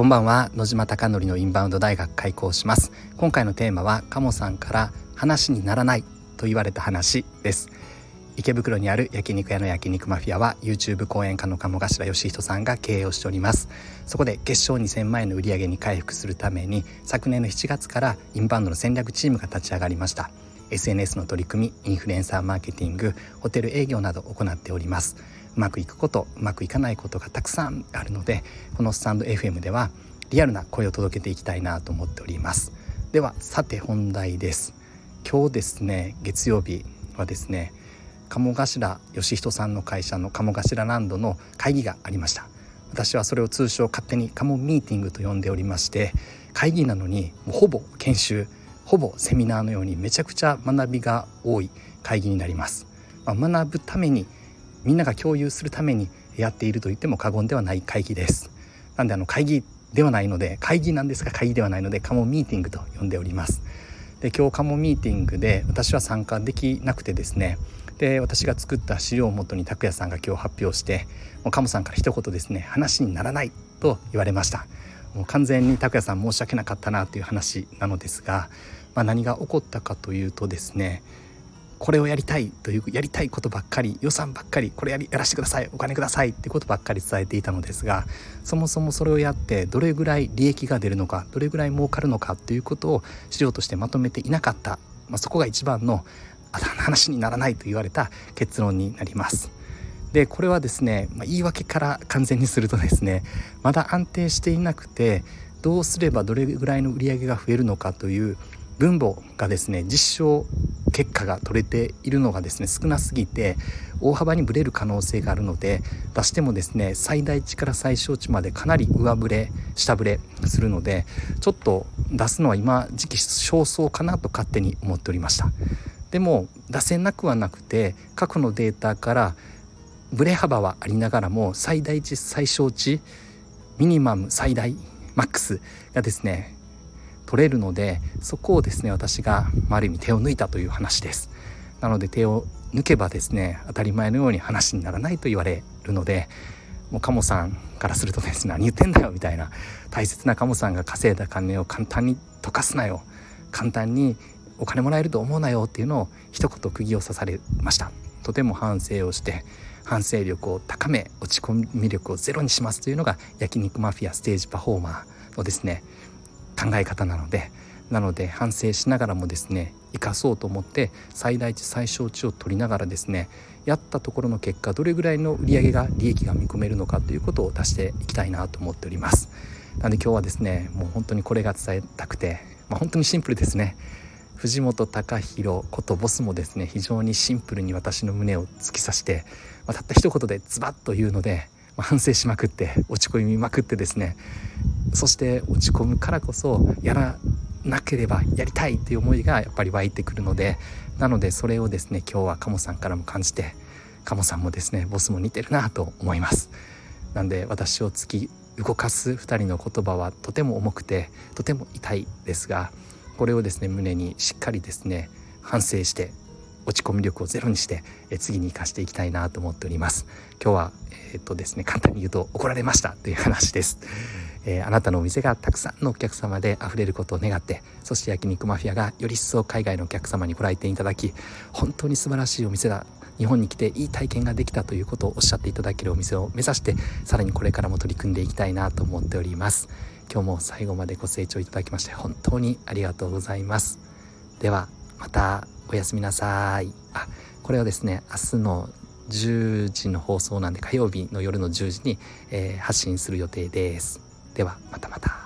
こんばんは。野島貴則のインバウンド大学開校します。今回のテーマは鴨さんから話にならないと言われた話です。池袋にある焼肉屋の焼肉マフィアは YouTube 講演家の鴨頭義人さんが経営をしております。そこで月賞2000万円の売り上げに回復するために昨年の7月からインバウンドの戦略チームが立ち上がりました。SNS の取り組みインフルエンサーマーケティングホテル営業など行っております。うまくいくことうまくいかないことがたくさんあるのでこのスタンド FM ではリアルな声を届けていきたいなと思っております。ではさて本題です。今日ですね月曜日はですね鴨頭義人さんの会社の鴨頭ランドの会議がありました。私はそれを通称勝手に鴨ミーティングと呼んでおりまして会議なのにもうほぼ研修ほぼセミナーのようにめちゃくちゃ学びが多い会議になります、まあ、学ぶためにみんなが共有するためにやっていると言っても過言ではない会議です。なんであの会議ではないので会議なんですが会議ではないのでカモミーティングと呼んでおります。で今日カモミーティングで私は参加できなくてですね。で私が作った資料をもとに拓也さんが今日発表してもうカモさんから一言ですね話にならないと言われました。もう完全に拓也さん申し訳なかったなという話なのですが、まあ、何が起こったかというとですねこれをやりたいというやりたいことばっかり予算ばっかりこれやりやらせてくださいお金くださいってことばっかり伝えていたのですがそもそもそれをやってどれぐらい利益が出るのかどれぐらい儲かるのかということを資料としてまとめていなかった、まあ、そこが一番の話にならないと言われた結論になります。でこれはですね、まあ、言い訳から完全にするとですねまだ安定していなくてどうすればどれぐらいの売り上げが増えるのかという分母がですね実証結果が取れているのがですね少なすぎて大幅にブレる可能性があるので出してもですね最大値から最小値までかなり上振れ下振れするのでちょっと出すのは今時期尚早かなと勝手に思っておりました。でも出せなくはなくて過去のデータからブレ幅はありながらも最大値最小値ミニマム最大マックスがですね取れるのでそこをですね私がある意味手を抜いたという話です。なので手を抜けばですね当たり前のように話にならないと言われるのでもうカモさんからするとですね何言ってんだよみたいな大切なカモさんが稼いだ金を簡単に溶かすなよ簡単にお金もらえると思うなよっていうのを一言釘を刺されました。とても反省をして反省力を高め落ち込み力をゼロにしますというのが焼肉マフィアステージパフォーマーのですね考え方なのでなので反省しながらもですね生かそうと思って最大値最小値を取りながらですねやったところの結果どれぐらいの売上が利益が見込めるのかということを出していきたいなと思っております。なので今日はですねもう本当にこれが伝えたくて、まあ、本当にシンプルですね。藤本隆弘ことボスもですね非常にシンプルに私の胸を突き刺して、まあ、たった一言でズバッと言うので、反省しまくって落ち込みまくってですねそして落ち込むからこそやらなければやりたいという思いがやっぱり湧いてくるのでなのでそれをですね今日は鴨さんからも感じて鴨さんもですねボスも似てるなと思います。なんで私を突き動かす2人の言葉はとても重くてとても痛いですがこれをですね胸にしっかりですね反省して落ち込み力をゼロにしてえ次に生かしていきたいなと思っております。今日はえー、っとですね簡単に言うと怒られましたという話です、えー、あなたのお店がたくさんのお客様で溢れることを願ってそして焼肉マフィアがより一層海外のお客様にご来店いただき本当に素晴らしいお店だ。日本に来ていい体験ができたということをおっしゃっていただけるお店を目指してさらにこれからも取り組んでいきたいなと思っております。今日も最後までご清聴いただきまして本当にありがとうございます。ではまた。おやすみなさい。あこれはですね明日の10時の放送なんで火曜日の夜の10時に、えー、発信する予定です。ではまたまた。